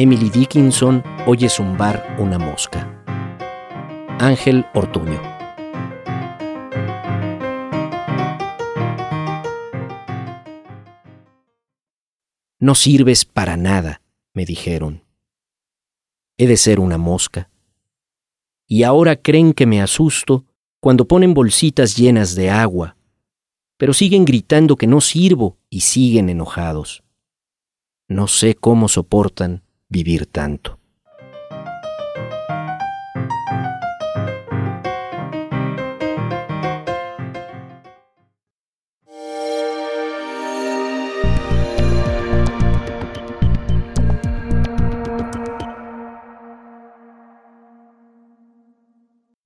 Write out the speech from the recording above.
Emily Dickinson oye zumbar una mosca. Ángel Ortuño. No sirves para nada, me dijeron. He de ser una mosca. Y ahora creen que me asusto cuando ponen bolsitas llenas de agua, pero siguen gritando que no sirvo y siguen enojados. No sé cómo soportan vivir tanto.